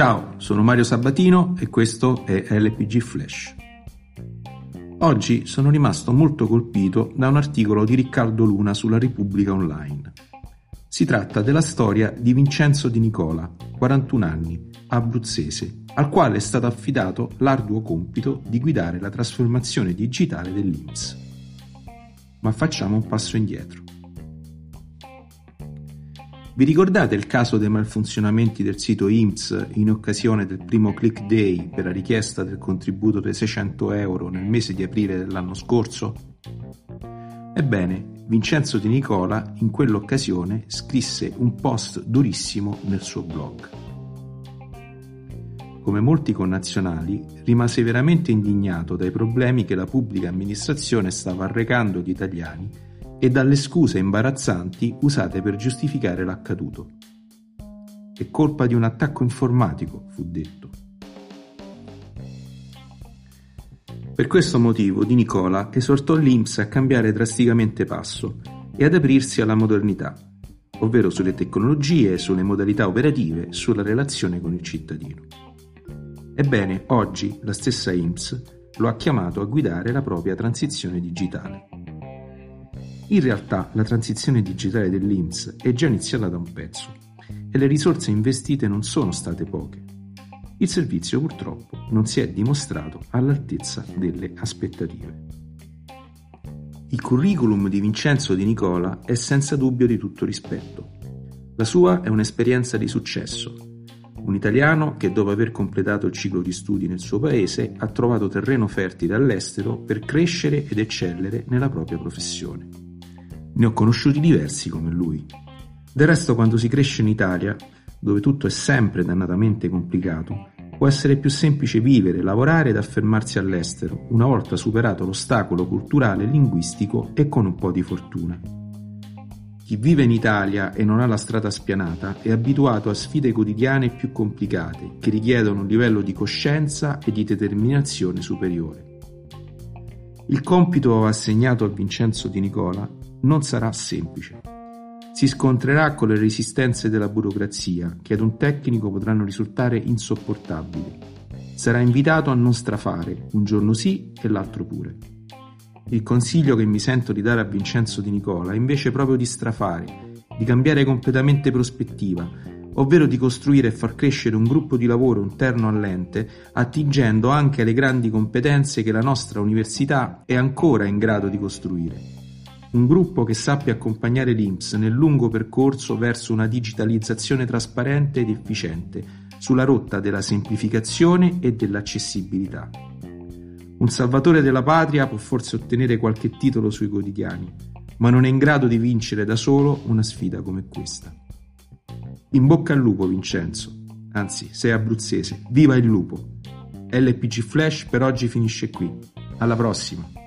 Ciao, sono Mario Sabatino e questo è LPG Flash. Oggi sono rimasto molto colpito da un articolo di Riccardo Luna sulla Repubblica Online. Si tratta della storia di Vincenzo Di Nicola, 41 anni, abruzzese, al quale è stato affidato l'arduo compito di guidare la trasformazione digitale dell'INPS. Ma facciamo un passo indietro. Vi ricordate il caso dei malfunzionamenti del sito IMSS in occasione del primo click day per la richiesta del contributo dei 600 euro nel mese di aprile dell'anno scorso? Ebbene, Vincenzo Di Nicola in quell'occasione scrisse un post durissimo nel suo blog. Come molti connazionali, rimase veramente indignato dai problemi che la pubblica amministrazione stava arrecando agli italiani e dalle scuse imbarazzanti usate per giustificare l'accaduto. È colpa di un attacco informatico, fu detto. Per questo motivo Di Nicola esortò l'Inps a cambiare drasticamente passo e ad aprirsi alla modernità, ovvero sulle tecnologie, sulle modalità operative, sulla relazione con il cittadino. Ebbene, oggi la stessa IMSS lo ha chiamato a guidare la propria transizione digitale. In realtà la transizione digitale dell'INPS è già iniziata da un pezzo e le risorse investite non sono state poche. Il servizio purtroppo non si è dimostrato all'altezza delle aspettative. Il curriculum di Vincenzo Di Nicola è senza dubbio di tutto rispetto. La sua è un'esperienza di successo. Un italiano che dopo aver completato il ciclo di studi nel suo paese ha trovato terreno fertile all'estero per crescere ed eccellere nella propria professione. Ne ho conosciuti diversi come lui. Del resto quando si cresce in Italia, dove tutto è sempre dannatamente complicato, può essere più semplice vivere, lavorare ed affermarsi all'estero, una volta superato l'ostacolo culturale linguistico e con un po' di fortuna. Chi vive in Italia e non ha la strada spianata è abituato a sfide quotidiane più complicate, che richiedono un livello di coscienza e di determinazione superiore. Il compito assegnato a Vincenzo Di Nicola non sarà semplice. Si scontrerà con le resistenze della burocrazia, che ad un tecnico potranno risultare insopportabili. Sarà invitato a non strafare, un giorno sì e l'altro pure. Il consiglio che mi sento di dare a Vincenzo Di Nicola è invece proprio di strafare, di cambiare completamente prospettiva, ovvero di costruire e far crescere un gruppo di lavoro interno all'ente, attingendo anche alle grandi competenze che la nostra università è ancora in grado di costruire un gruppo che sappia accompagnare l'INPS nel lungo percorso verso una digitalizzazione trasparente ed efficiente, sulla rotta della semplificazione e dell'accessibilità. Un salvatore della patria può forse ottenere qualche titolo sui quotidiani, ma non è in grado di vincere da solo una sfida come questa. In bocca al lupo, Vincenzo. Anzi, sei abruzzese. Viva il lupo! LPG Flash per oggi finisce qui. Alla prossima!